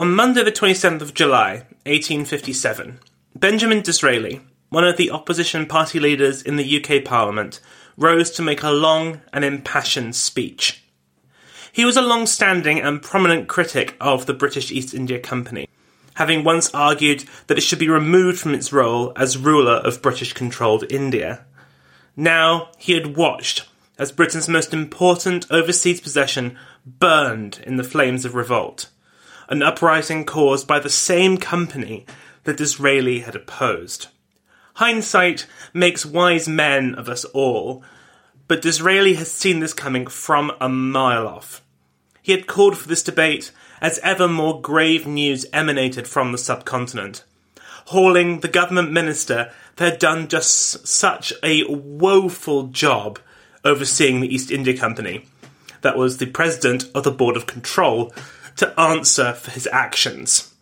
On Monday, the 27th of July, 1857, Benjamin Disraeli, one of the opposition party leaders in the UK Parliament, rose to make a long and impassioned speech. He was a long standing and prominent critic of the British East India Company, having once argued that it should be removed from its role as ruler of British controlled India. Now he had watched as Britain's most important overseas possession burned in the flames of revolt an uprising caused by the same company that Disraeli had opposed. Hindsight makes wise men of us all, but Disraeli has seen this coming from a mile off. He had called for this debate as ever more grave news emanated from the subcontinent. Hauling the government minister that had done just such a woeful job overseeing the East India Company, that was the president of the Board of Control, to answer for his actions.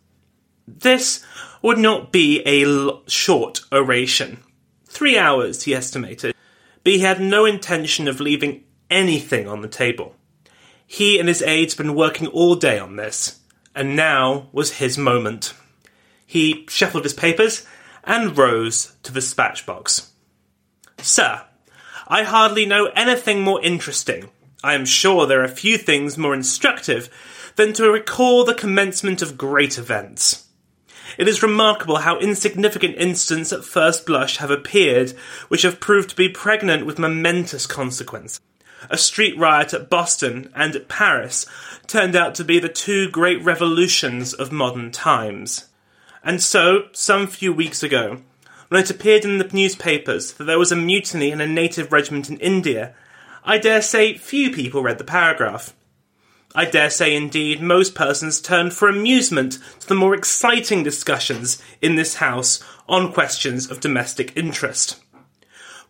This would not be a l- short oration. Three hours, he estimated, but he had no intention of leaving anything on the table. He and his aides had been working all day on this, and now was his moment. He shuffled his papers and rose to the dispatch box. Sir, I hardly know anything more interesting. I am sure there are few things more instructive than to recall the commencement of great events. It is remarkable how insignificant incidents at first blush have appeared, which have proved to be pregnant with momentous consequence. A street riot at Boston and at Paris turned out to be the two great revolutions of modern times. And so, some few weeks ago, when it appeared in the newspapers that there was a mutiny in a native regiment in India, I dare say few people read the paragraph. I dare say, indeed, most persons turned for amusement to the more exciting discussions in this House on questions of domestic interest.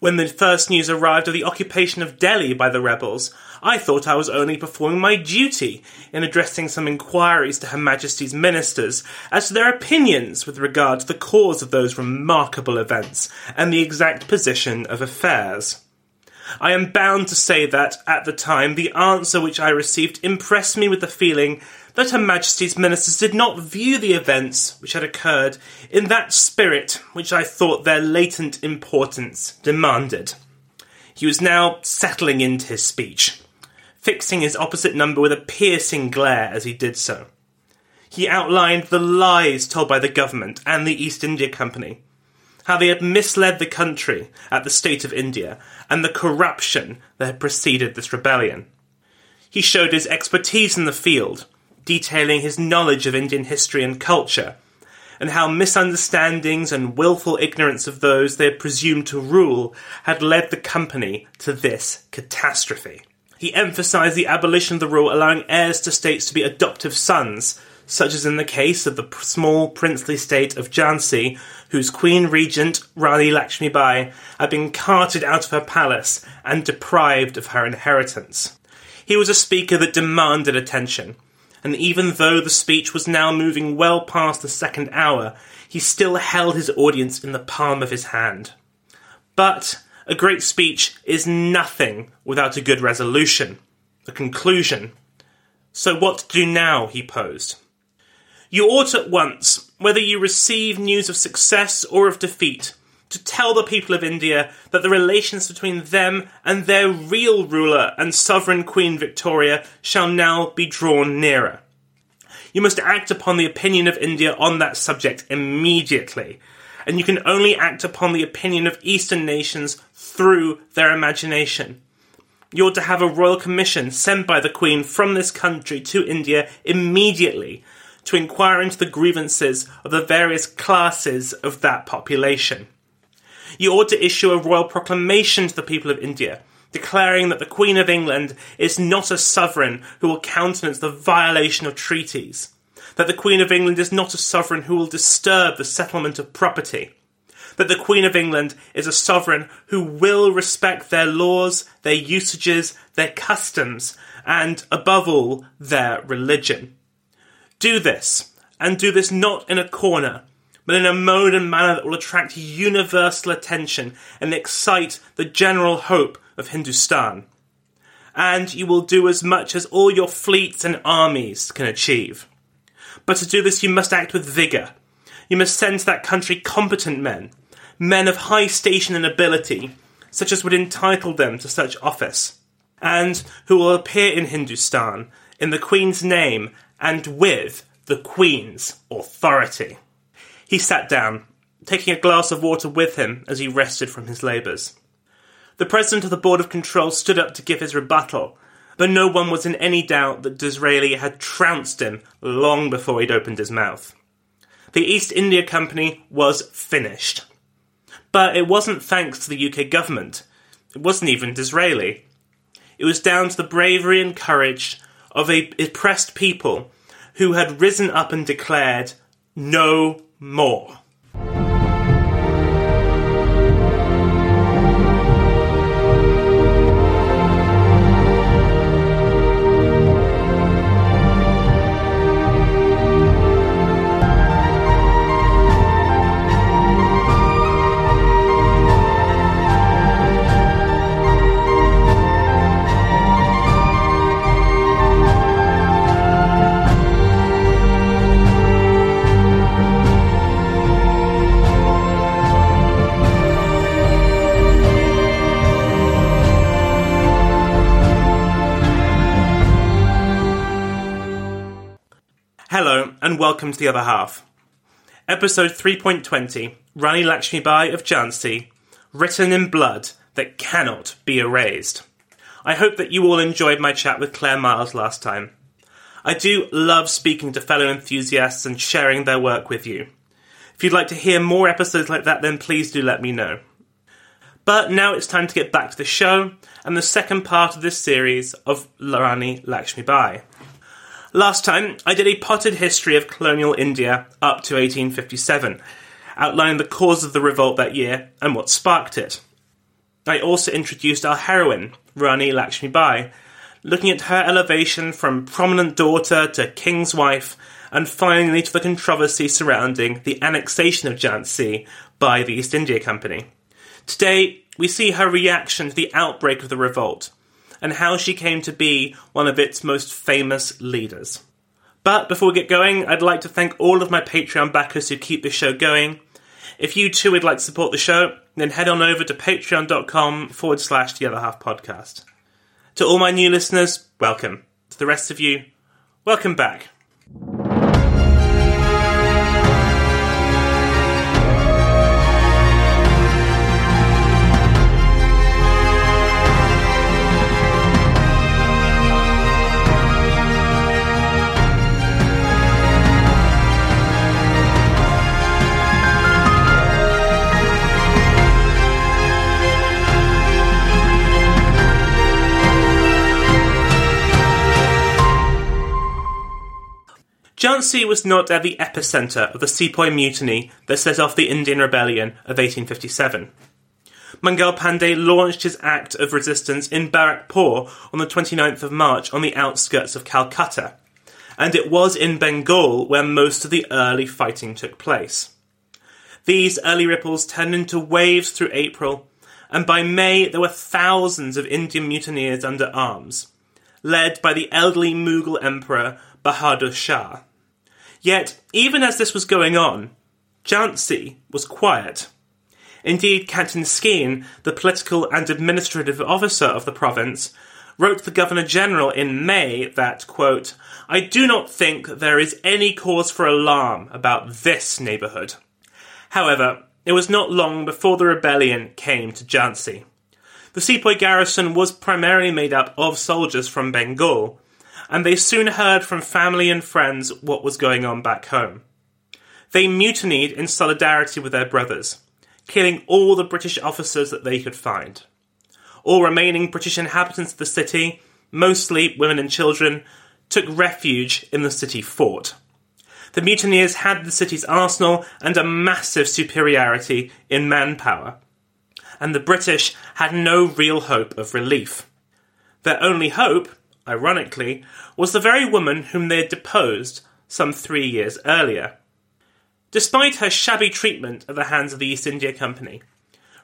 When the first news arrived of the occupation of Delhi by the rebels, I thought I was only performing my duty in addressing some inquiries to Her Majesty's ministers as to their opinions with regard to the cause of those remarkable events and the exact position of affairs. I am bound to say that, at the time, the answer which I received impressed me with the feeling that Her Majesty's ministers did not view the events which had occurred in that spirit which I thought their latent importance demanded. He was now settling into his speech, fixing his opposite number with a piercing glare as he did so. He outlined the lies told by the government and the East India Company, how they had misled the country at the state of India, and the corruption that had preceded this rebellion. He showed his expertise in the field, detailing his knowledge of Indian history and culture, and how misunderstandings and wilful ignorance of those they had presumed to rule had led the company to this catastrophe. He emphasized the abolition of the rule allowing heirs to states to be adoptive sons, such as in the case of the small princely state of Jhansi, whose queen regent, Rani Lakshmi Bai, had been carted out of her palace and deprived of her inheritance. He was a speaker that demanded attention, and even though the speech was now moving well past the second hour, he still held his audience in the palm of his hand. But a great speech is nothing without a good resolution, a conclusion. So what to do now? he posed. You ought at once, whether you receive news of success or of defeat, to tell the people of India that the relations between them and their real ruler and sovereign Queen Victoria shall now be drawn nearer. You must act upon the opinion of India on that subject immediately, and you can only act upon the opinion of Eastern nations through their imagination. You ought to have a royal commission sent by the Queen from this country to India immediately to inquire into the grievances of the various classes of that population. You ought to issue a royal proclamation to the people of India, declaring that the Queen of England is not a sovereign who will countenance the violation of treaties, that the Queen of England is not a sovereign who will disturb the settlement of property, that the Queen of England is a sovereign who will respect their laws, their usages, their customs, and, above all, their religion. Do this, and do this not in a corner, but in a mode and manner that will attract universal attention and excite the general hope of Hindustan. And you will do as much as all your fleets and armies can achieve. But to do this, you must act with vigour. You must send to that country competent men, men of high station and ability, such as would entitle them to such office, and who will appear in Hindustan in the Queen's name and with the Queen's authority. He sat down, taking a glass of water with him as he rested from his labours. The president of the Board of Control stood up to give his rebuttal, but no one was in any doubt that Disraeli had trounced him long before he'd opened his mouth. The East India Company was finished. But it wasn't thanks to the UK government. It wasn't even Disraeli. It was down to the bravery and courage of a oppressed people who had risen up and declared, no more. Welcome to the other half. Episode 3.20 Rani Lakshmibai of Jhansi, written in blood that cannot be erased. I hope that you all enjoyed my chat with Claire Miles last time. I do love speaking to fellow enthusiasts and sharing their work with you. If you'd like to hear more episodes like that, then please do let me know. But now it's time to get back to the show and the second part of this series of Rani Lakshmibai. Last time, I did a potted history of colonial India up to 1857, outlining the cause of the revolt that year and what sparked it. I also introduced our heroine, Rani Lakshmibai, looking at her elevation from prominent daughter to king's wife, and finally to the controversy surrounding the annexation of Jhansi by the East India Company. Today, we see her reaction to the outbreak of the revolt and how she came to be one of its most famous leaders. But before we get going, I'd like to thank all of my Patreon backers who keep this show going. If you too would like to support the show, then head on over to patreon.com forward slash the other half podcast. To all my new listeners, welcome. To the rest of you, welcome back. Jhansi was not at the epicenter of the Sepoy mutiny that set off the Indian Rebellion of 1857. Mangal Pandey launched his act of resistance in Barrackpore on the 29th of March on the outskirts of Calcutta, and it was in Bengal where most of the early fighting took place. These early ripples turned into waves through April, and by May there were thousands of Indian mutineers under arms, led by the elderly Mughal Emperor Bahadur Shah. Yet, even as this was going on, Jhansi was quiet. Indeed, Captain Skene, the political and administrative officer of the province, wrote the Governor General in May that, quote, I do not think there is any cause for alarm about this neighbourhood. However, it was not long before the rebellion came to Jhansi. The sepoy garrison was primarily made up of soldiers from Bengal, and they soon heard from family and friends what was going on back home. They mutinied in solidarity with their brothers, killing all the British officers that they could find. All remaining British inhabitants of the city, mostly women and children, took refuge in the city fort. The mutineers had the city's arsenal and a massive superiority in manpower, and the British had no real hope of relief. Their only hope, ironically, was the very woman whom they had deposed some three years earlier. Despite her shabby treatment at the hands of the East India Company,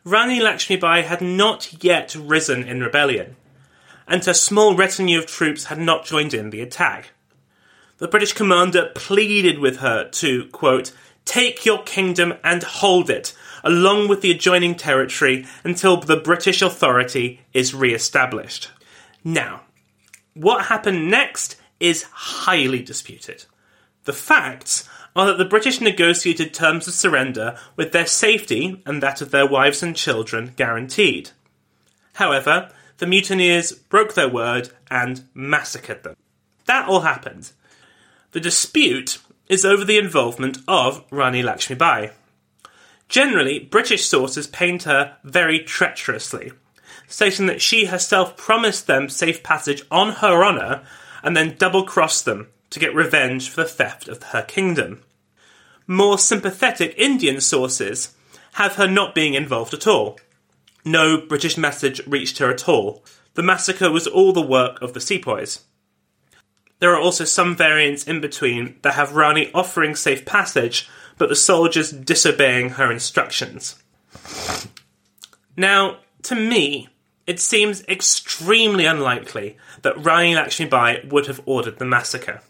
Rani Lakshmibai had not yet risen in rebellion, and her small retinue of troops had not joined in the attack. The British commander pleaded with her to, quote, take your kingdom and hold it, along with the adjoining territory, until the British authority is re established. Now, what happened next is highly disputed. The facts are that the British negotiated terms of surrender with their safety and that of their wives and children guaranteed. However, the mutineers broke their word and massacred them. That all happened. The dispute is over the involvement of Rani Lakshmibai. Generally, British sources paint her very treacherously, stating that she herself promised them safe passage on her honour and then double crossed them to get revenge for the theft of her kingdom. More sympathetic Indian sources have her not being involved at all. No British message reached her at all. The massacre was all the work of the sepoys. There are also some variants in between that have Rani offering safe passage, but the soldiers disobeying her instructions. Now, to me, it seems extremely unlikely that Rani Lakshmibai would have ordered the massacre.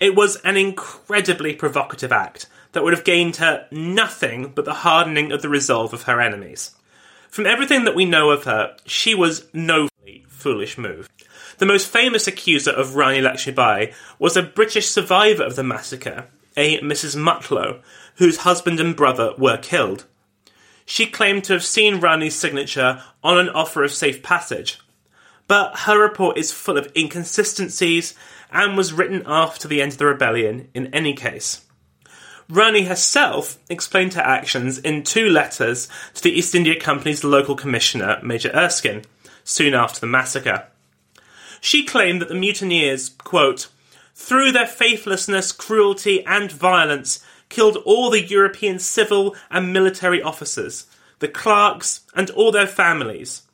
It was an incredibly provocative act that would have gained her nothing but the hardening of the resolve of her enemies. From everything that we know of her, she was no foolish move. The most famous accuser of Rani Lakshmibai was a British survivor of the massacre, a Mrs. Mutlow, whose husband and brother were killed. She claimed to have seen Rani's signature on an offer of safe passage, but her report is full of inconsistencies and was written after the end of the rebellion in any case. Rani herself explained her actions in two letters to the East India Company's local commissioner, Major Erskine, soon after the massacre. She claimed that the mutineers, quote, through their faithlessness, cruelty, and violence, killed all the European civil and military officers, the clerks, and all their families,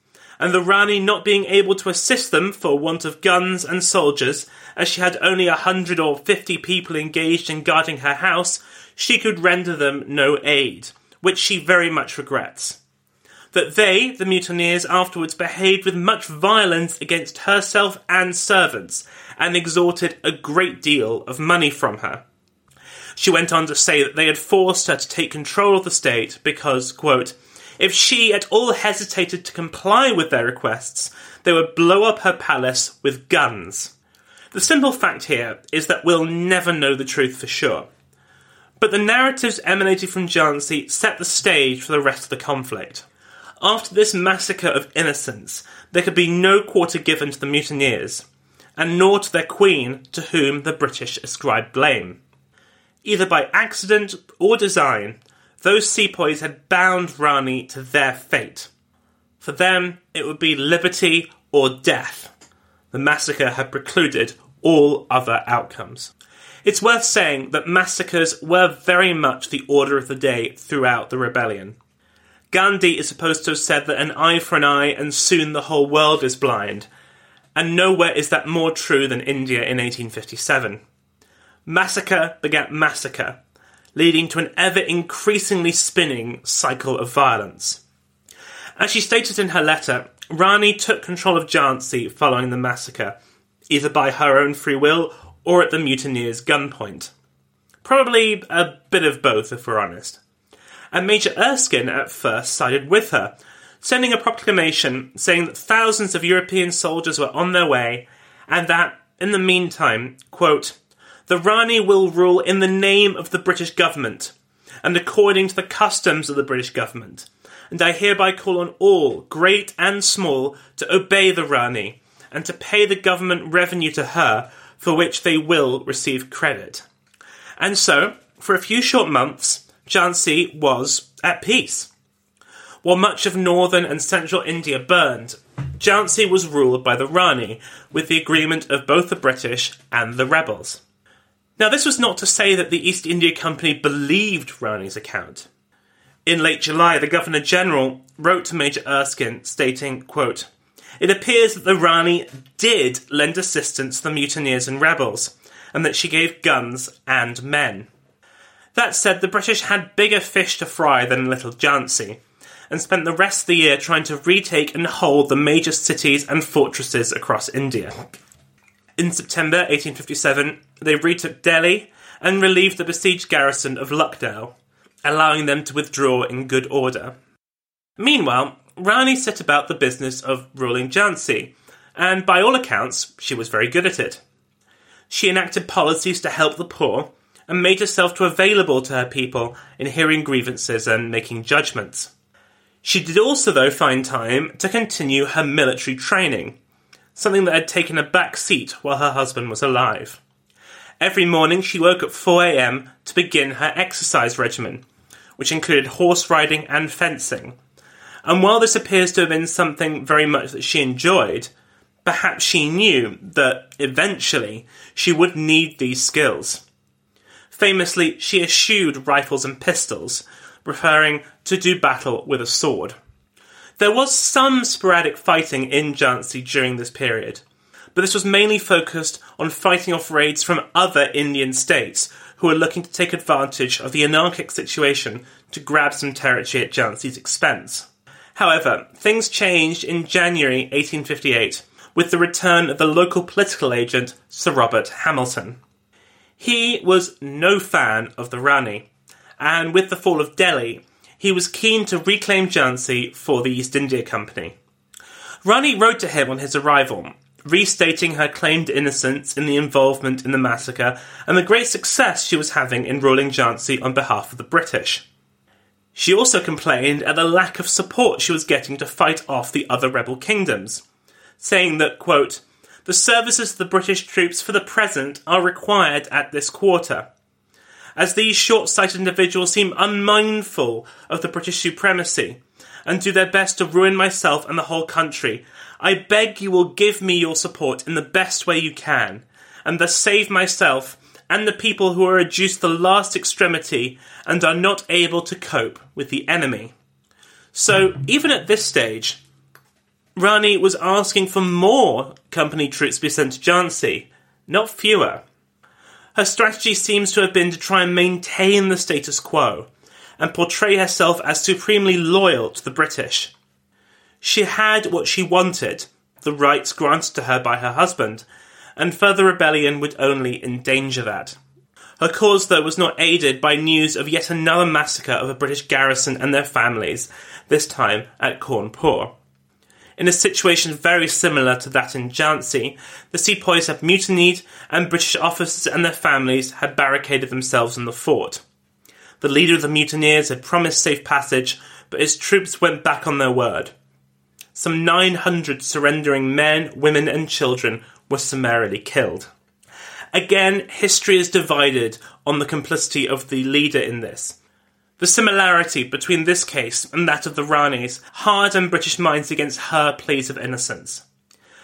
and the Rani not being able to assist them for want of guns and soldiers, as she had only a hundred or fifty people engaged in guarding her house, she could render them no aid, which she very much regrets. That they, the mutineers, afterwards behaved with much violence against herself and servants, and extorted a great deal of money from her. She went on to say that they had forced her to take control of the state because, quote, if she at all hesitated to comply with their requests, they would blow up her palace with guns. The simple fact here is that we'll never know the truth for sure. But the narratives emanating from Jhansi set the stage for the rest of the conflict. After this massacre of innocents, there could be no quarter given to the mutineers, and nor to their queen, to whom the British ascribed blame. Either by accident or design, those sepoys had bound Rani to their fate. For them, it would be liberty or death. The massacre had precluded all other outcomes. It's worth saying that massacres were very much the order of the day throughout the rebellion. Gandhi is supposed to have said that an eye for an eye and soon the whole world is blind, and nowhere is that more true than India in 1857. Massacre begat massacre, leading to an ever increasingly spinning cycle of violence. As she stated in her letter, Rani took control of Jhansi following the massacre, either by her own free will or at the mutineers' gunpoint. Probably a bit of both, if we're honest. and Major Erskine at first sided with her, sending a proclamation saying that thousands of European soldiers were on their way and that, in the meantime, quote, the Rani will rule in the name of the British government and according to the customs of the British government. And I hereby call on all, great and small, to obey the Rani and to pay the government revenue to her for which they will receive credit. And so, for a few short months, Jhansi was at peace. While much of northern and central India burned, Jhansi was ruled by the Rani, with the agreement of both the British and the rebels. Now, this was not to say that the East India Company believed Rani's account. In late July, the Governor General wrote to Major Erskine stating, quote, It appears that the Rani did lend assistance to the mutineers and rebels, and that she gave guns and men. That said, the British had bigger fish to fry than little Jhansi, and spent the rest of the year trying to retake and hold the major cities and fortresses across India. In September 1857, they retook Delhi and relieved the besieged garrison of Lucknow, allowing them to withdraw in good order. Meanwhile, Rani set about the business of ruling Jhansi, and by all accounts, she was very good at it. She enacted policies to help the poor and made herself available to her people in hearing grievances and making judgments. She did also, though, find time to continue her military training, something that had taken a back seat while her husband was alive. Every morning she woke at 4am to begin her exercise regimen, which included horse riding and fencing. And while this appears to have been something very much that she enjoyed, perhaps she knew that eventually she would need these skills. Famously, she eschewed rifles and pistols, preferring to do battle with a sword. There was some sporadic fighting in Jhansi during this period, but this was mainly focused on fighting off raids from other Indian states who were looking to take advantage of the anarchic situation to grab some territory at Jhansi's expense. However, things changed in January 1858 with the return of the local political agent Sir Robert Hamilton. He was no fan of the Rani, and with the fall of Delhi, he was keen to reclaim Jhansi for the East India Company. Rani wrote to him on his arrival, restating her claimed innocence in the involvement in the massacre and the great success she was having in ruling Jhansi on behalf of the British. She also complained at the lack of support she was getting to fight off the other rebel kingdoms, saying that, quote, the services of the British troops for the present are required at this quarter as these short sighted individuals seem unmindful of the British supremacy and do their best to ruin myself and the whole country. I beg you will give me your support in the best way you can, and thus save myself and the people who are reduced to the last extremity and are not able to cope with the enemy. So, even at this stage, Rani was asking for more company troops to be sent to Jhansi, not fewer. Her strategy seems to have been to try and maintain the status quo and portray herself as supremely loyal to the British. She had what she wanted, the rights granted to her by her husband, and further rebellion would only endanger that. Her cause, though, was not aided by news of yet another massacre of a British garrison and their families, this time at Cawnpore. In a situation very similar to that in Jhansi, the sepoys had mutinied and British officers and their families had barricaded themselves in the fort. The leader of the mutineers had promised safe passage, but his troops went back on their word. Some 900 surrendering men, women, and children were summarily killed. Again, history is divided on the complicity of the leader in this. The similarity between this case and that of the Ranis hardened British minds against her pleas of innocence.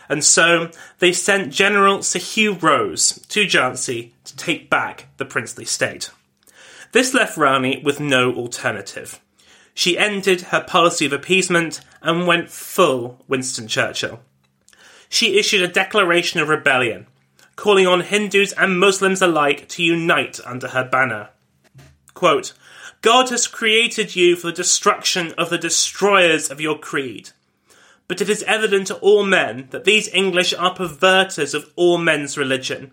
And so they sent General Sir Hugh Rose to Jhansi to take back the princely state. This left Rani with no alternative. She ended her policy of appeasement and went full Winston Churchill. She issued a declaration of rebellion, calling on Hindus and Muslims alike to unite under her banner. Quote, God has created you for the destruction of the destroyers of your creed. But it is evident to all men that these English are perverters of all men's religion.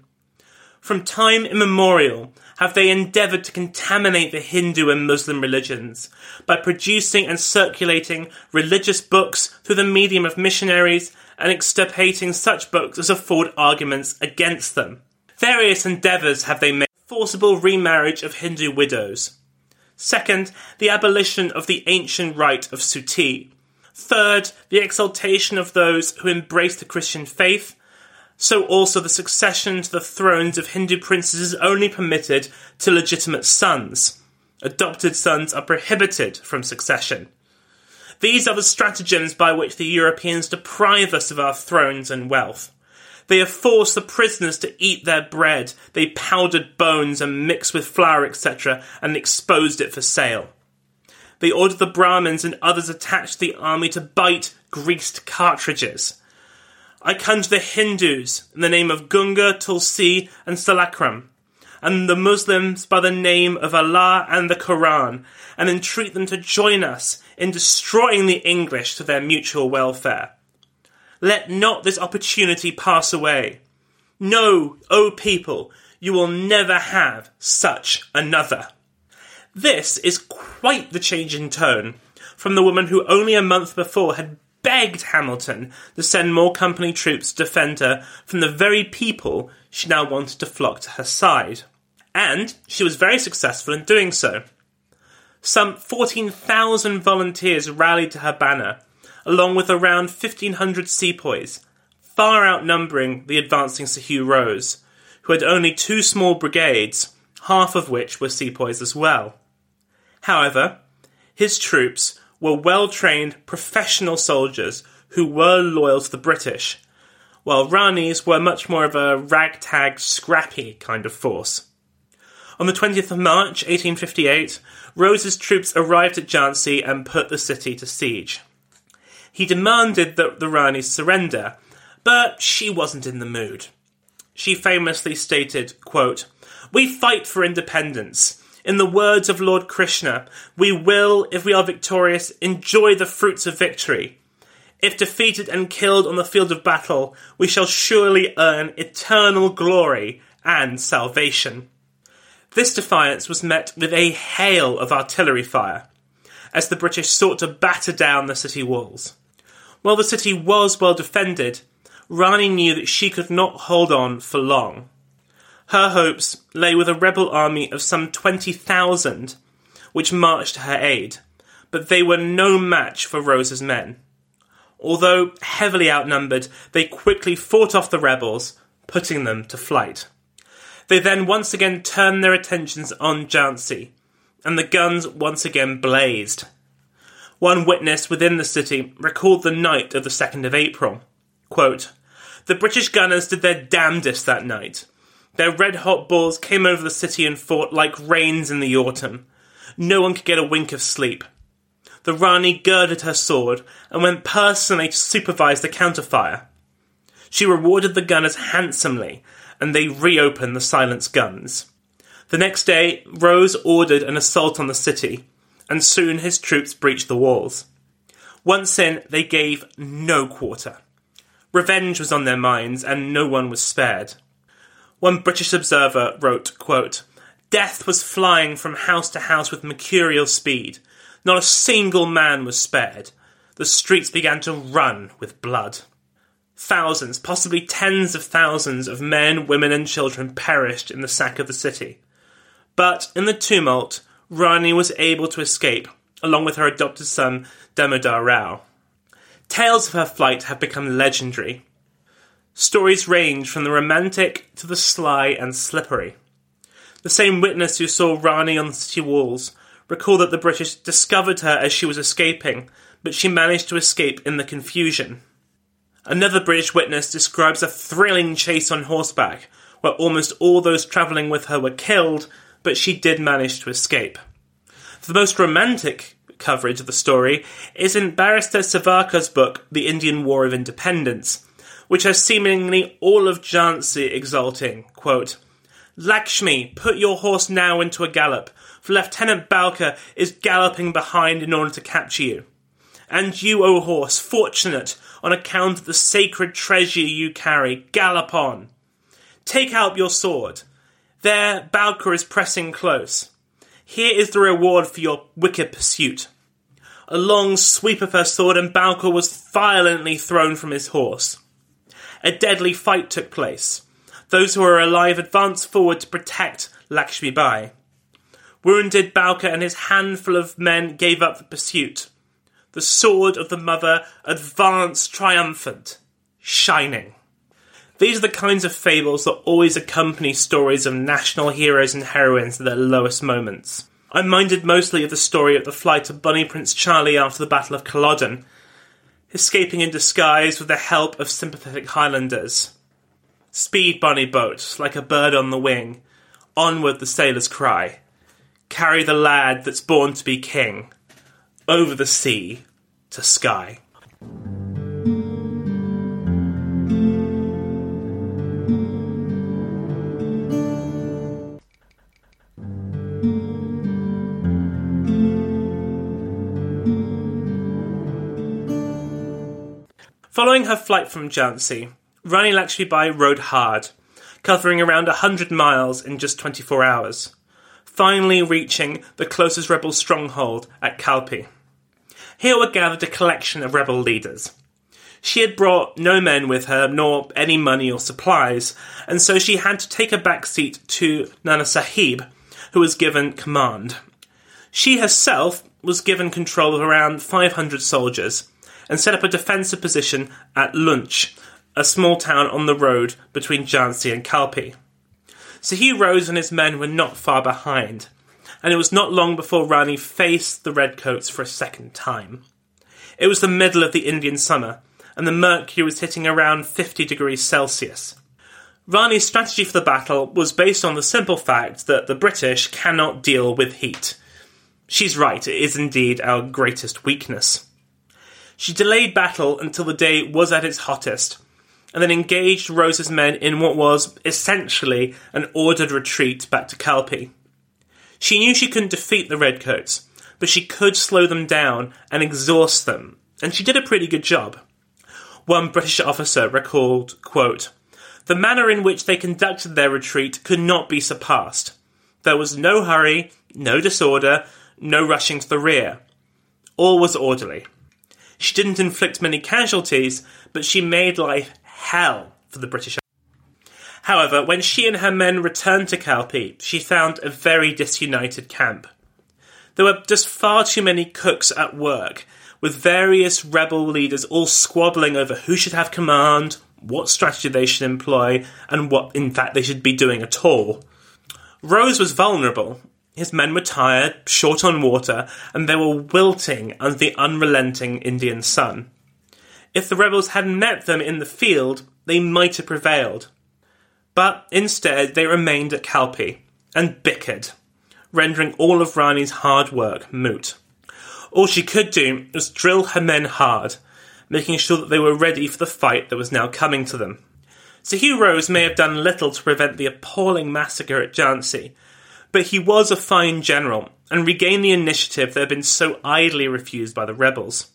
From time immemorial have they endeavoured to contaminate the Hindu and Muslim religions by producing and circulating religious books through the medium of missionaries and extirpating such books as afford arguments against them. Various endeavours have they made forcible remarriage of Hindu widows. Second, the abolition of the ancient rite of suttee. Third, the exaltation of those who embrace the Christian faith. So also the succession to the thrones of Hindu princes is only permitted to legitimate sons. Adopted sons are prohibited from succession. These are the stratagems by which the Europeans deprive us of our thrones and wealth. They have forced the prisoners to eat their bread. They powdered bones and mixed with flour, etc., and exposed it for sale. They ordered the Brahmins and others attached to the army to bite greased cartridges. I conjure the Hindus in the name of Gunga, Tulsi, and Saligram, and the Muslims by the name of Allah and the Quran, and entreat them to join us in destroying the English to their mutual welfare. Let not this opportunity pass away. No, O people, you will never have such another. This is quite the change in tone from the woman who only a month before had begged Hamilton to send more company troops to defend her from the very people she now wanted to flock to her side. And she was very successful in doing so. Some 14,000 volunteers rallied to her banner, along with around 1,500 sepoys, far outnumbering the advancing Sir Hugh Rose, who had only two small brigades, half of which were sepoys as well. However, his troops were well trained professional soldiers who were loyal to the British, while Rani's were much more of a ragtag, scrappy kind of force. On the 20th of March 1858, Rose's troops arrived at Jhansi and put the city to siege. He demanded that the Rani surrender, but she wasn't in the mood. She famously stated, quote, We fight for independence. In the words of Lord Krishna, we will, if we are victorious, enjoy the fruits of victory. If defeated and killed on the field of battle, we shall surely earn eternal glory and salvation. This defiance was met with a hail of artillery fire, as the British sought to batter down the city walls. While the city was well defended, Rani knew that she could not hold on for long. Her hopes lay with a rebel army of some 20,000, which marched to her aid, but they were no match for Rose's men. Although heavily outnumbered, they quickly fought off the rebels, putting them to flight. They then once again turned their attentions on Jhansi, and the guns once again blazed. One witness within the city recalled the night of the 2nd of April. Quote, the British gunners did their damnedest that night. Their red hot balls came over the city and fought like rains in the autumn. No one could get a wink of sleep. The Rani girded her sword and went personally to supervise the counterfire. She rewarded the gunners handsomely, and they reopened the silenced guns. The next day, Rose ordered an assault on the city, and soon his troops breached the walls. Once in, they gave no quarter. Revenge was on their minds, and no one was spared. One British observer wrote, quote, Death was flying from house to house with mercurial speed. Not a single man was spared. The streets began to run with blood. Thousands, possibly tens of thousands of men, women, and children perished in the sack of the city. But in the tumult, Rani was able to escape, along with her adopted son, Damodar Rao. Tales of her flight have become legendary. Stories range from the romantic to the sly and slippery. The same witness who saw Rani on the city walls recalled that the British discovered her as she was escaping, but she managed to escape in the confusion. Another British witness describes a thrilling chase on horseback, where almost all those travelling with her were killed but she did manage to escape. The most romantic coverage of the story is in Barrister Savarkar's book, The Indian War of Independence, which has seemingly all of Jhansi exulting, quote, Lakshmi, put your horse now into a gallop, for Lieutenant Bowker is galloping behind in order to capture you. And you, O horse, fortunate on account of the sacred treasure you carry, gallop on. Take out your sword. There, Bowker is pressing close. Here is the reward for your wicked pursuit. A long sweep of her sword, and Bowker was violently thrown from his horse. A deadly fight took place. Those who were alive advanced forward to protect Lakshmi Bai. Wounded, Bowker and his handful of men gave up the pursuit. The sword of the mother advanced triumphant, shining. These are the kinds of fables that always accompany stories of national heroes and heroines at their lowest moments. I'm minded mostly of the story of the flight of Bonnie Prince Charlie after the Battle of Culloden, escaping in disguise with the help of sympathetic Highlanders. Speed, Bunny boat, like a bird on the wing. Onward the sailors cry. Carry the lad that's born to be king. Over the sea to Skye. Following her flight from Jhansi, Rani Lakshmi Bai rode hard, covering around a hundred miles in just 24 hours, finally reaching the closest rebel stronghold at Kalpi. Here were gathered a collection of rebel leaders. She had brought no men with her, nor any money or supplies, and so she had to take a back seat to Nana Sahib, who was given command. She herself was given control of around 500 soldiers and set up a defensive position at Kunch, a small town on the road between Jhansi and Kalpi. So Hugh Rose and his men were not far behind, and it was not long before Rani faced the Redcoats for a second time. It was the middle of the Indian summer, and the mercury was hitting around 50 degrees Celsius. Rani's strategy for the battle was based on the simple fact that the British cannot deal with heat. She's right, it is indeed our greatest weakness. She delayed battle until the day was at its hottest, and then engaged Rose's men in what was essentially an ordered retreat back to Kalpi. She knew she couldn't defeat the Redcoats, but she could slow them down and exhaust them, and she did a pretty good job. One British officer recalled, quote, The manner in which they conducted their retreat could not be surpassed. There was no hurry, no disorder, no rushing to the rear. All was orderly. She didn't inflict many casualties, but she made life hell for the British. However, when she and her men returned to Kalpi, she found a very disunited camp. There were just far too many cooks at work, with various rebel leaders all squabbling over who should have command, what strategy they should employ, and what in fact they should be doing at all. Rose was vulnerable. His men were tired, short on water, and they were wilting under the unrelenting Indian sun. If the rebels had met them in the field, they might have prevailed. But instead, they remained at Kalpi and bickered, rendering all of Rani's hard work moot. All she could do was drill her men hard, making sure that they were ready for the fight that was now coming to them. Sir Hugh Rose may have done little to prevent the appalling massacre at Jhansi, but he was a fine general and regained the initiative that had been so idly refused by the rebels.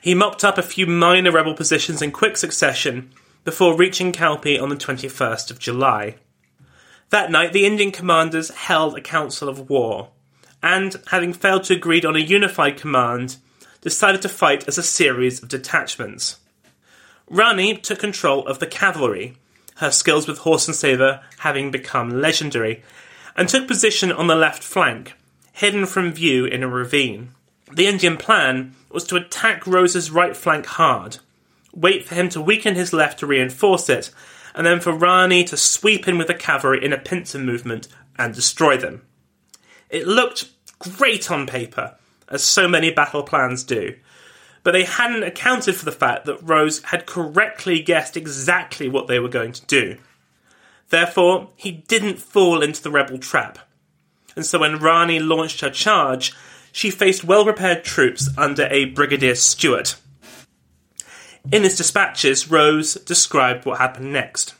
He mopped up a few minor rebel positions in quick succession before reaching Kalpi on the 21st of July. That night, the Indian commanders held a council of war, and, having failed to agree on a unified command, decided to fight as a series of detachments. Rani took control of the cavalry, her skills with horse and sabre having become legendary, and took position on the left flank, hidden from view in a ravine. The Indian plan was to attack Rose's right flank hard, wait for him to weaken his left to reinforce it, and then for Rani to sweep in with the cavalry in a pincer movement and destroy them. It looked great on paper, as so many battle plans do, but they hadn't accounted for the fact that Rose had correctly guessed exactly what they were going to do. Therefore, he didn't fall into the rebel trap. And so when Rani launched her charge, she faced well prepared troops under a Brigadier Stewart. In his dispatches, Rose described what happened next.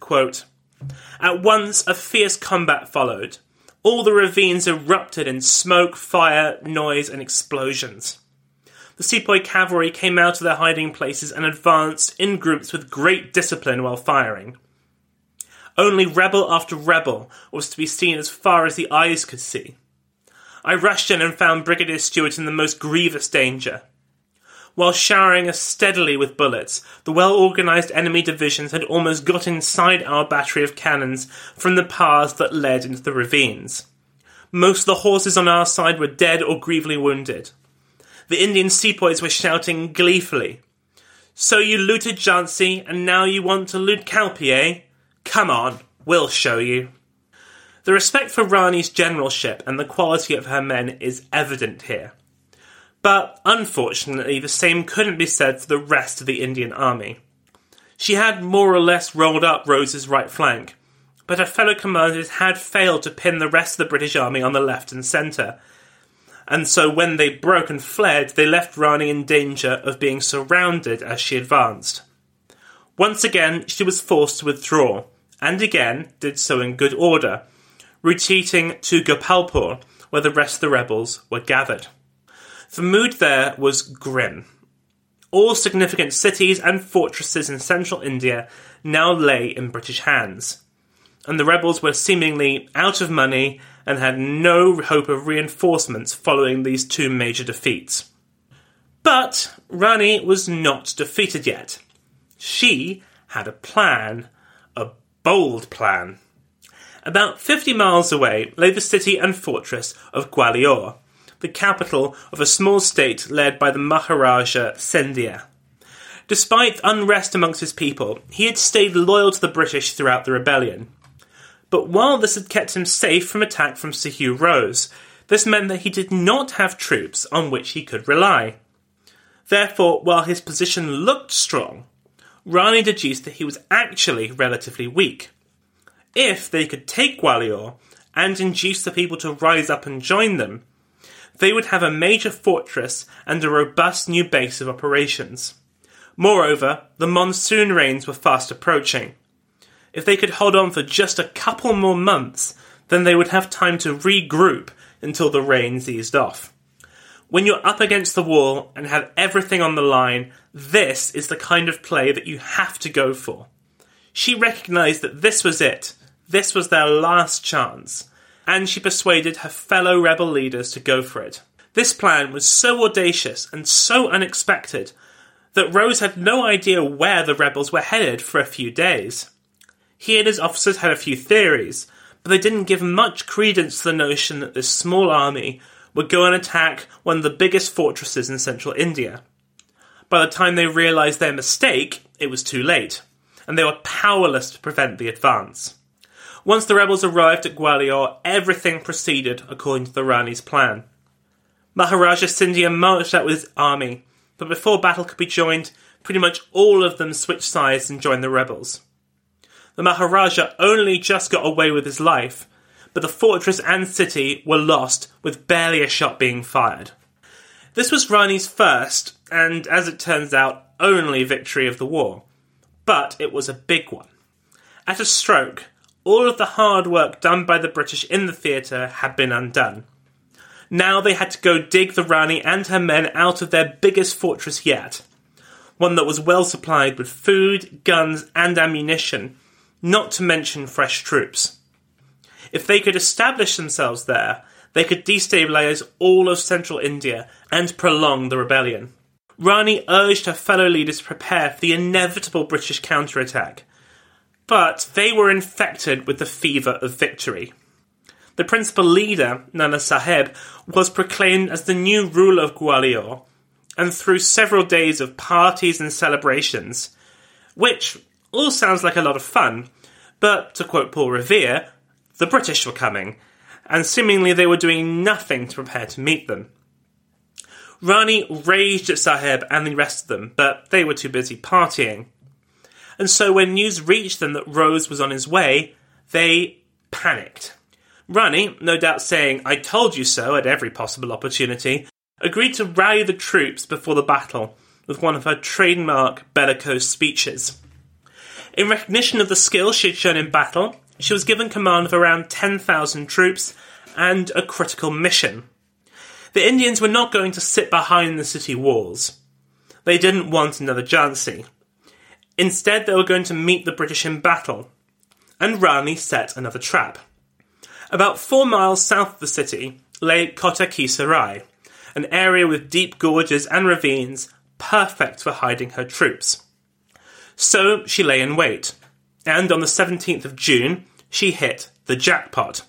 Quote, At once a fierce combat followed. All the ravines erupted in smoke, fire, noise, and explosions. The sepoy cavalry came out of their hiding places and advanced in groups with great discipline while firing. Only rebel after rebel was to be seen as far as the eyes could see. I rushed in and found Brigadier Stewart in the most grievous danger. While showering us steadily with bullets, the well organised enemy divisions had almost got inside our battery of cannons from the paths that led into the ravines. Most of the horses on our side were dead or grievously wounded. The Indian sepoys were shouting gleefully, So you looted Jhansi, and now you want to loot Kalpi, eh? Come on, we'll show you. The respect for Rani's generalship and the quality of her men is evident here. But unfortunately, the same couldn't be said for the rest of the Indian army. She had more or less rolled up Rose's right flank, but her fellow commanders had failed to pin the rest of the British army on the left and centre. And so when they broke and fled, they left Rani in danger of being surrounded as she advanced. Once again, she was forced to withdraw, and again did so in good order, retreating to Gopalpur, where the rest of the rebels were gathered. The mood there was grim. All significant cities and fortresses in central India now lay in British hands, and the rebels were seemingly out of money and had no hope of reinforcements following these two major defeats. But Rani was not defeated yet. She had a plan, bold plan. About 50 miles away lay the city and fortress of Gwalior, the capital of a small state led by the Maharaja Scindia. Despite unrest amongst his people, he had stayed loyal to the British throughout the rebellion. But while this had kept him safe from attack from Sir Hugh Rose, this meant that he did not have troops on which he could rely. Therefore, while his position looked strong, Rani deduced that he was actually relatively weak. If they could take Gwalior and induce the people to rise up and join them, they would have a major fortress and a robust new base of operations. Moreover, the monsoon rains were fast approaching. If they could hold on for just a couple more months, then they would have time to regroup until the rains eased off. When you're up against the wall and have everything on the line, this is the kind of play that you have to go for. She recognised that this was it. This was their last chance and she persuaded her fellow rebel leaders to go for it. This plan was so audacious and so unexpected that Rose had no idea where the rebels were headed for a few days. He and his officers had a few theories, but they didn't give much credence to the notion that this small army would go and attack one of the biggest fortresses in central India. By the time they realized their mistake, it was too late, and they were powerless to prevent the advance. Once the rebels arrived at Gwalior, everything proceeded according to the Rani's plan. Maharaja Scindia marched out with his army, but before battle could be joined, pretty much all of them switched sides and joined the rebels. The Maharaja only just got away with his life, but the fortress and city were lost with barely a shot being fired. This was Rani's first, and as it turns out, only victory of the war. But it was a big one. At a stroke, all of the hard work done by the British in the theatre had been undone. Now they had to go dig the Rani and her men out of their biggest fortress yet, one that was well supplied with food, guns, and ammunition, not to mention fresh troops. If they could establish themselves there, they could destabilize all of central India and prolong the rebellion. Rani urged her fellow leaders to prepare for the inevitable British counterattack, but they were infected with the fever of victory. The principal leader, Nana Sahib, was proclaimed as the new ruler of Gwalior, and through several days of parties and celebrations, which all sounds like a lot of fun, but to quote Paul Revere, the British were coming, and seemingly they were doing nothing to prepare to meet them. Rani raged at Sahib and the rest of them, but they were too busy partying and so when news reached them that Rose was on his way, they panicked. Rani, no doubt saying, I told you so at every possible opportunity, agreed to rally the troops before the battle with one of her trademark bellicose speeches. In recognition of the skill she had shown in battle, she was given command of around 10,000 troops and a critical mission. The Indians were not going to sit behind the city walls. They didn't want another Jhansi. Instead, they were going to meet the British in battle. and Rani set another trap. About four miles south of the city lay Kota an area with deep gorges and ravines perfect for hiding her troops. So she lay in wait, and on the 17th of June, she hit the jackpot.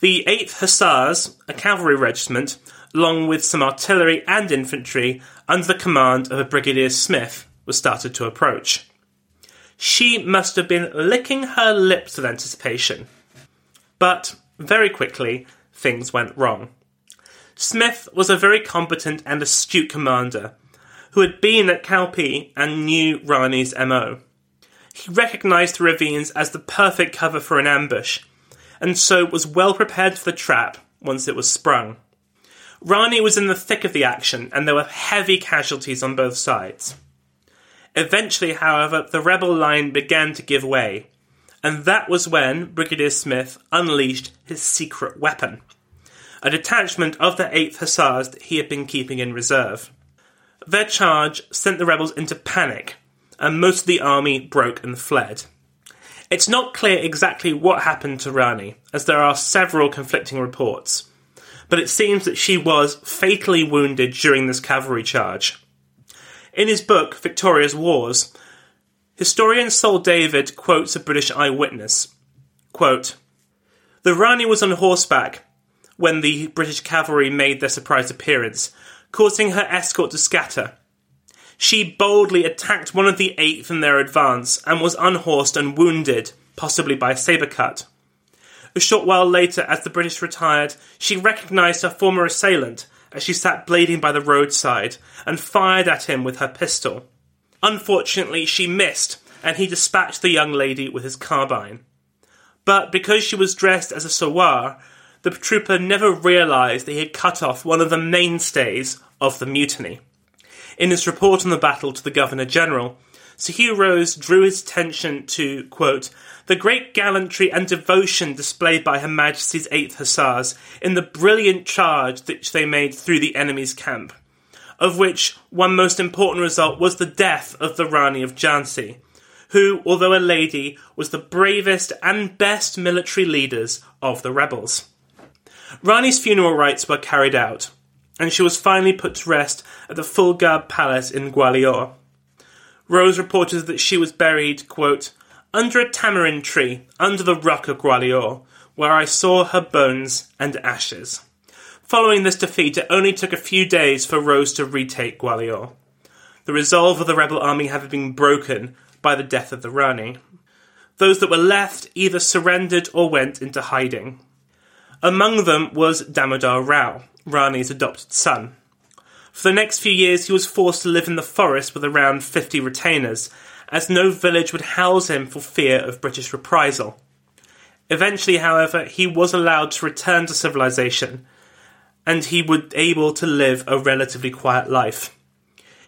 The 8th Hussars, a cavalry regiment, along with some artillery and infantry under the command of a Brigadier Smith, was started to approach. She must have been licking her lips with anticipation. But very quickly, things went wrong. Smith was a very competent and astute commander who had been at Kalpi and knew Rani's MO. He recognised the ravines as the perfect cover for an ambush, and so was well prepared for the trap once it was sprung. Rani was in the thick of the action, and there were heavy casualties on both sides. Eventually, however, the rebel line began to give way, and that was when Brigadier Smith unleashed his secret weapon a detachment of the 8th Hussars that he had been keeping in reserve. Their charge sent the rebels into panic, and most of the army broke and fled. It's not clear exactly what happened to Rani, as there are several conflicting reports, but it seems that she was fatally wounded during this cavalry charge. In his book, Victoria's Wars, historian Saul David quotes a British eyewitness. Quote, the Rani was on horseback when the British cavalry made their surprise appearance, causing her escort to scatter. She boldly attacked one of the eighth in their advance and was unhorsed and wounded, possibly by a sabre cut. A short while later, as the British retired, she recognised her former assailant as she sat bleeding by the roadside and fired at him with her pistol. Unfortunately, she missed, and he dispatched the young lady with his carbine. But because she was dressed as a sowar, the trooper never realised that he had cut off one of the mainstays of the mutiny. In his report on the battle to the Governor General, Sir Hugh Rose drew his attention to, quote, the great gallantry and devotion displayed by Her Majesty's 8th Hussars in the brilliant charge which they made through the enemy's camp, of which one most important result was the death of the Rani of Jhansi, who, although a lady, was the bravest and best military leaders of the rebels. Rani's funeral rites were carried out, and she was finally put to rest at the Phool Bagh Palace in Gwalior. Rose reported that she was buried, quote, under a tamarind tree under the rock of Gwalior, where I saw her bones and ashes. Following this defeat, it only took a few days for Rose to retake Gwalior, the resolve of the rebel army having been broken by the death of the Rani. Those that were left either surrendered or went into hiding. Among them was Damodar Rao, Rani's adopted son. For the next few years, he was forced to live in the forest with around 50 retainers as no village would house him for fear of British reprisal. Eventually, however, he was allowed to return to civilization, and he would able to live a relatively quiet life.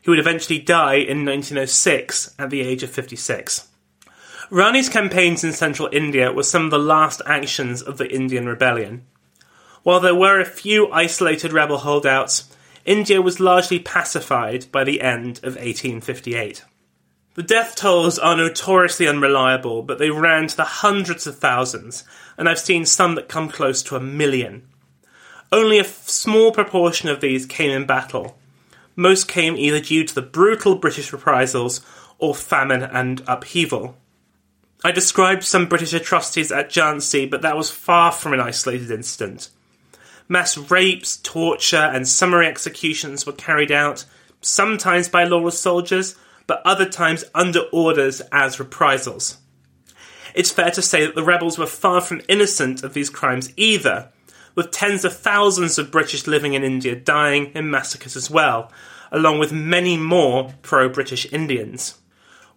He would eventually die in 1906 at the age of 56. Rani's campaigns in central India were some of the last actions of the Indian Rebellion. While there were a few isolated rebel holdouts, India was largely pacified by the end of 1858. The death tolls are notoriously unreliable, but they ran to the hundreds of thousands, and I've seen some that come close to a million. Only a f- small proportion of these came in battle. Most came either due to the brutal British reprisals or famine and upheaval. I described some British atrocities at Jhansi, but that was far from an isolated incident. Mass rapes, torture, and summary executions were carried out, sometimes by lawless soldiers, but other times under orders as reprisals. It's fair to say that the rebels were far from innocent of these crimes either, with tens of thousands of British living in India dying in massacres as well, along with many more pro British Indians.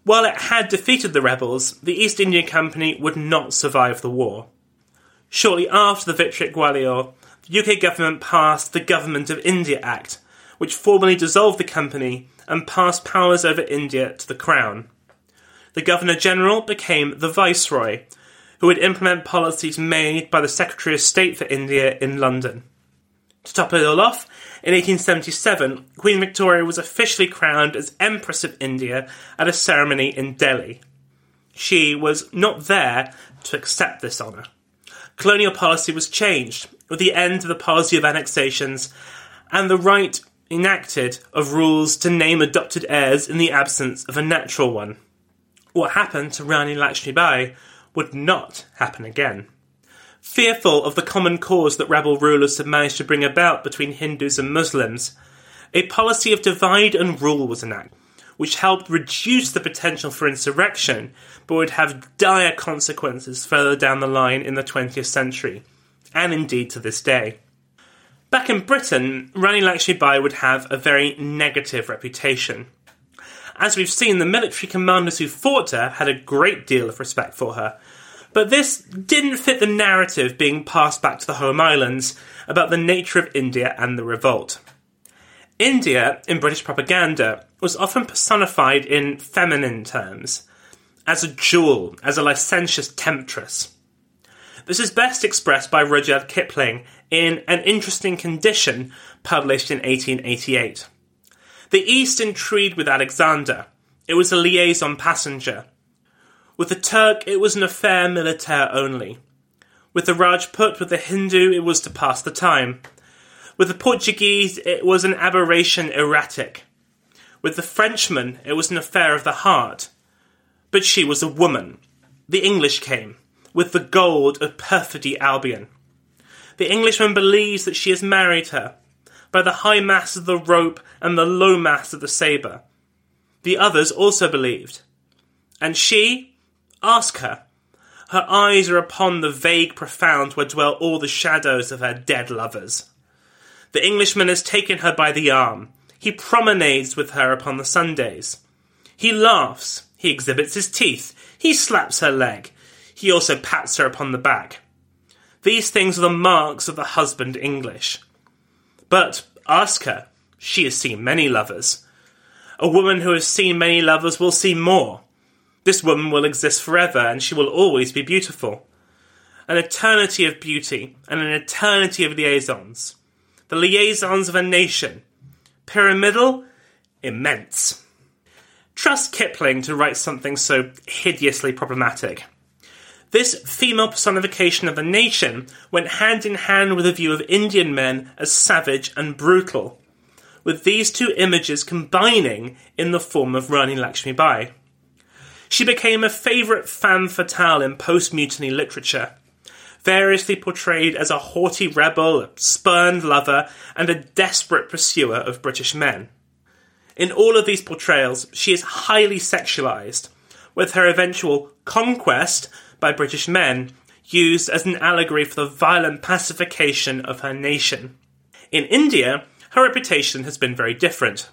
While it had defeated the rebels, the East India Company would not survive the war. Shortly after the victory at Gwalior, UK government passed the Government of India Act, which formally dissolved the company and passed powers over India to the Crown. The Governor General became the Viceroy, who would implement policies made by the Secretary of State for India in London. To top it all off, in 1877, Queen Victoria was officially crowned as Empress of India at a ceremony in Delhi. she was not there to accept this honour. Colonial policy was changed with the end of the policy of annexations and the right enacted of rules to name adopted heirs in the absence of a natural one. What happened to Rani Lakshmi Bai would not happen again. Fearful of the common cause that rebel rulers had managed to bring about between Hindus and Muslims, a policy of divide and rule was enacted, which helped reduce the potential for insurrection, but would have dire consequences further down the line in the 20th century, and indeed to this day. Back in Britain, Rani Lakshmi Bai would have a very negative reputation. As we've seen, the military commanders who fought her had a great deal of respect for her, but this didn't fit the narrative being passed back to the home islands about the nature of India and the revolt. India, in British propaganda, was often personified in feminine terms, as a jewel, as a licentious temptress. This is best expressed by Rudyard Kipling in An Interesting Condition, published in 1888. The East intrigued with Alexander. It was a liaison passenger. With the Turk, it was an affair militaire only. With the Rajput, with the Hindu, it was to pass the time. With the Portuguese, it was an aberration erratic. With the Frenchman, it was an affair of the heart. But she was a woman. The English came, with the gold of perfidy Albion. The Englishman believes that she has married her, by the high mass of the rope and the low mass of the sabre. The others also believed. And she? Ask her. Her eyes are upon the vague profound where dwell all the shadows of her dead lovers. The Englishman has taken her by the arm. He promenades with her upon the Sundays. He laughs. He exhibits his teeth. He slaps her leg. He also pats her upon the back. These things are the marks of the husband English. But ask her. She has seen many lovers. A woman who has seen many lovers will see more. This woman will exist forever, and she will always be beautiful. An eternity of beauty, and an eternity of liaisons the liaisons of a nation. Pyramidal, immense. Trust Kipling to write something so hideously problematic. This female personification of the nation went hand in hand with a view of Indian men as savage and brutal, with these two images combining in the form of Rani Lakshmi Bai. She became a favourite femme fatale in post mutiny literature, variously portrayed as a haughty rebel, a spurned lover, and a desperate pursuer of British men. In all of these portrayals, she is highly sexualized, with her eventual conquest by British men used as an allegory for the violent pacification of her nation. In India, her reputation has been very different.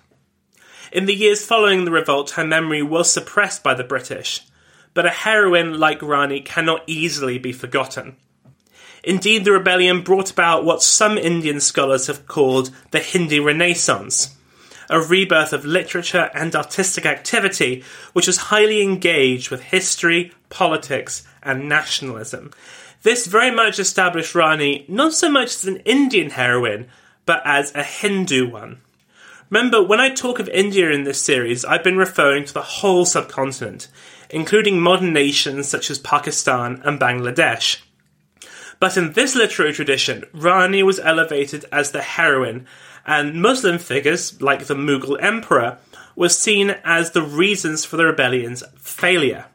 In the years following the revolt, her memory was suppressed by the British, but a heroine like Rani cannot easily be forgotten. Indeed, the rebellion brought about what some Indian scholars have called the Hindi Renaissance, a rebirth of literature and artistic activity which was highly engaged with history, politics, and nationalism. This very much established Rani not so much as an Indian heroine, but as a Hindu one. Remember, when I talk of India in this series, I've been referring to the whole subcontinent, including modern nations such as Pakistan and Bangladesh. But in this literary tradition, Rani was elevated as the heroine, and Muslim figures, like the Mughal emperor, were seen as the reasons for the rebellion's failure.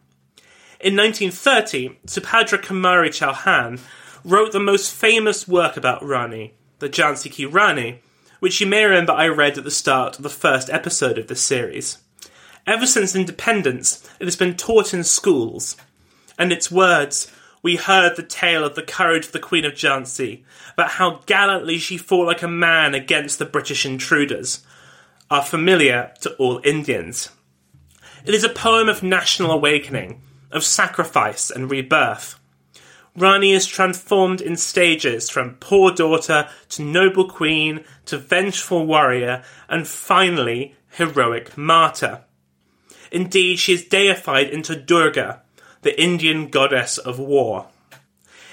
In 1930, Subhadra Kumari Chauhan wrote the most famous work about Rani, the Jhansi Ki Rani, which you may remember I read at the start of the first episode of this series. Ever since independence, it has been taught in schools, and its words, we heard the tale of the courage of the Queen of Jhansi, about how gallantly she fought like a man against the British intruders, are familiar to all Indians. It is a poem of national awakening, of sacrifice and rebirth. Rani is transformed in stages from poor daughter to noble queen to vengeful warrior and finally heroic martyr. Indeed, she is deified into Durga, the Indian goddess of war.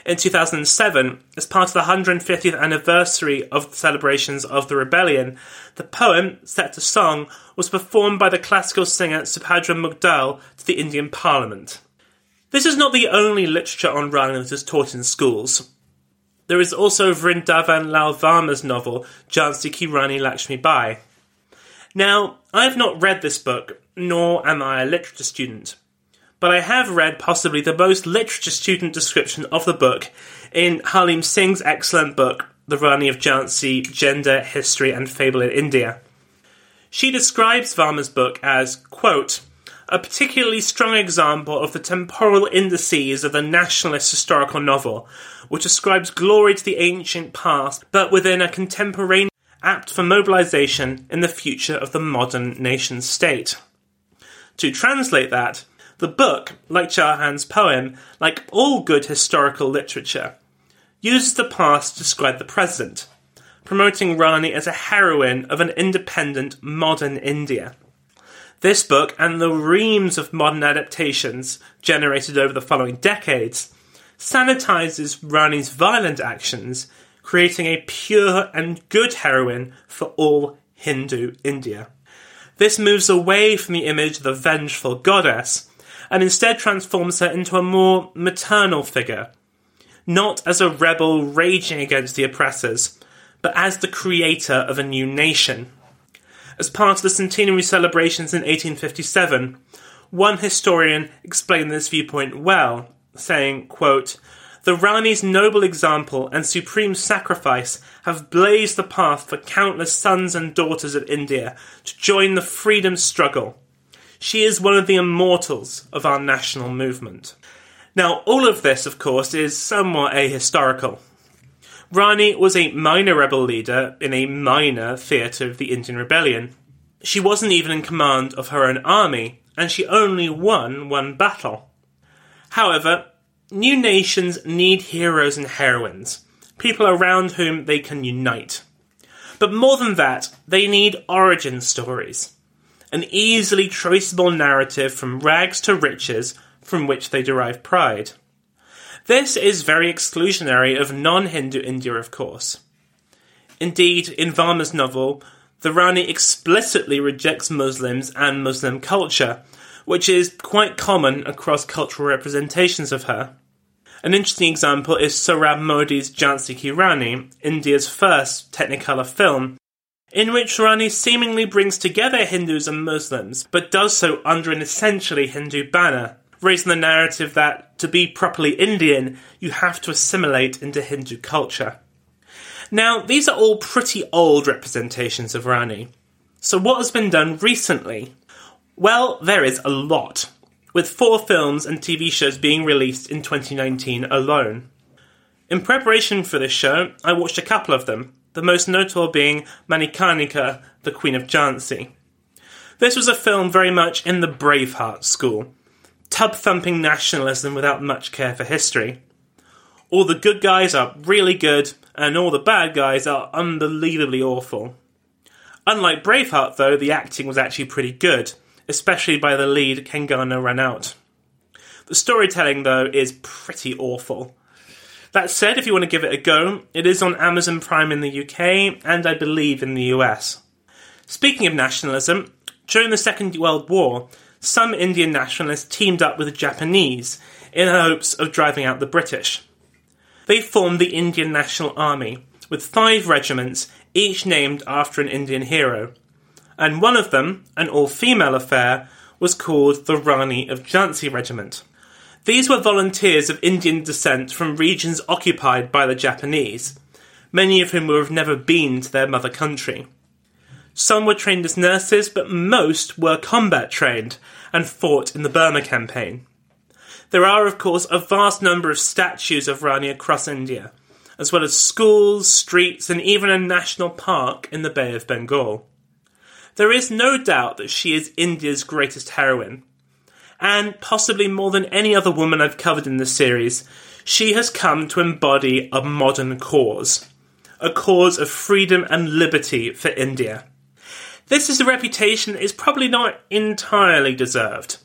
In 2007, as part of the 150th anniversary of the celebrations of the rebellion, the poem, set to song, was performed by the classical singer Subhadra Mudgal to the Indian Parliament. This is not the only literature on Rani that is taught in schools. There is also Vrindavan Lal Varma's novel, Jhansi Ki Rani Lakshmi Bai. Now, I have not read this book, nor am I a literature student, but I have read possibly the most literature student description of the book in Harleen Singh's excellent book, The Rani of Jhansi Gender, History and Fable in India. She describes Varma's book as, quote, a particularly strong example of the temporal indices of the nationalist historical novel, which ascribes glory to the ancient past, but within a contemporaneous apt for mobilization in the future of the modern nation state. To translate that, the book, like Chauhan's poem, like all good historical literature, uses the past to describe the present, promoting Rani as a heroine of an independent modern India. This book and the reams of modern adaptations generated over the following decades sanitizes Rani's violent actions, creating a pure and good heroine for all Hindu India. This moves away from the image of the vengeful goddess and instead transforms her into a more maternal figure, not as a rebel raging against the oppressors, but as the creator of a new nation as part of the centenary celebrations in 1857, one historian explained this viewpoint well, saying, quote, the Rani's noble example and supreme sacrifice have blazed the path for countless sons and daughters of India to join the freedom struggle. She is one of the immortals of our national movement. Now, all of this, of course, is somewhat ahistorical. Rani was a minor rebel leader in a minor theatre of the Indian Rebellion. She wasn't even in command of her own army, and she only won one battle. However, new nations need heroes and heroines, people around whom they can unite. But more than that, they need origin stories, an easily traceable narrative from rags to riches from which they derive pride. This is very exclusionary of non Hindu India, of course. Indeed, in Varma's novel, the Rani explicitly rejects Muslims and Muslim culture, which is quite common across cultural representations of her. An interesting example is Sohrab Modi's Jhansi Ki Rani, India's first Technicolor film, in which Rani seemingly brings together Hindus and Muslims, but does so under an essentially Hindu banner, raising the narrative that to be properly Indian, you have to assimilate into Hindu culture. Now, these are all pretty old representations of Rani. So, what has been done recently? Well, there is a lot, with four films and TV shows being released in 2019 alone. In preparation for this show, I watched a couple of them, the most notable being Manikarnika, the Queen of Jhansi. This was a film very much in the Braveheart school, tub thumping nationalism without much care for history. All the good guys are really good, and all the bad guys are unbelievably awful. Unlike Braveheart, though, the acting was actually pretty good, especially by the lead Kangana Ranaut. The storytelling, though, is pretty awful. That said, if you want to give it a go, it is on Amazon Prime in the UK and I believe in the US. Speaking of nationalism, during the Second World War, some Indian nationalists teamed up with the Japanese in hopes of driving out the British. They formed the Indian National Army, with five regiments, each named after an Indian hero. And one of them, an all female affair, was called the Rani of Jhansi Regiment. These were volunteers of Indian descent from regions occupied by the Japanese, many of whom would have never been to their mother country. Some were trained as nurses, but most were combat trained and fought in the Burma campaign. There are, of course, a vast number of statues of Rani across India, as well as schools, streets, and even a national park in the Bay of Bengal. There is no doubt that she is India's greatest heroine, and possibly more than any other woman I've covered in this series, she has come to embody a modern cause. A cause of freedom and liberty for India. This is a reputation that is probably not entirely deserved.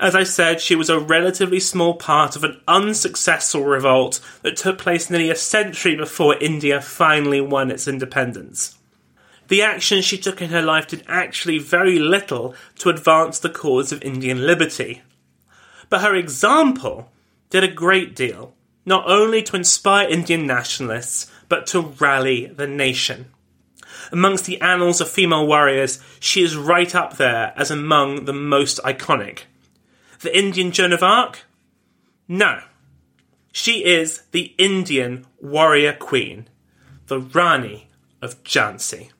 As I said, she was a relatively small part of an unsuccessful revolt that took place nearly a century before India finally won its independence. The actions she took in her life did actually very little to advance the cause of Indian liberty. But her example did a great deal, not only to inspire Indian nationalists, but to rally the nation. Amongst the annals of female warriors, she is right up there as among the most iconic. The Indian Joan of Arc? No. She is the Indian warrior queen, the Rani of Jhansi.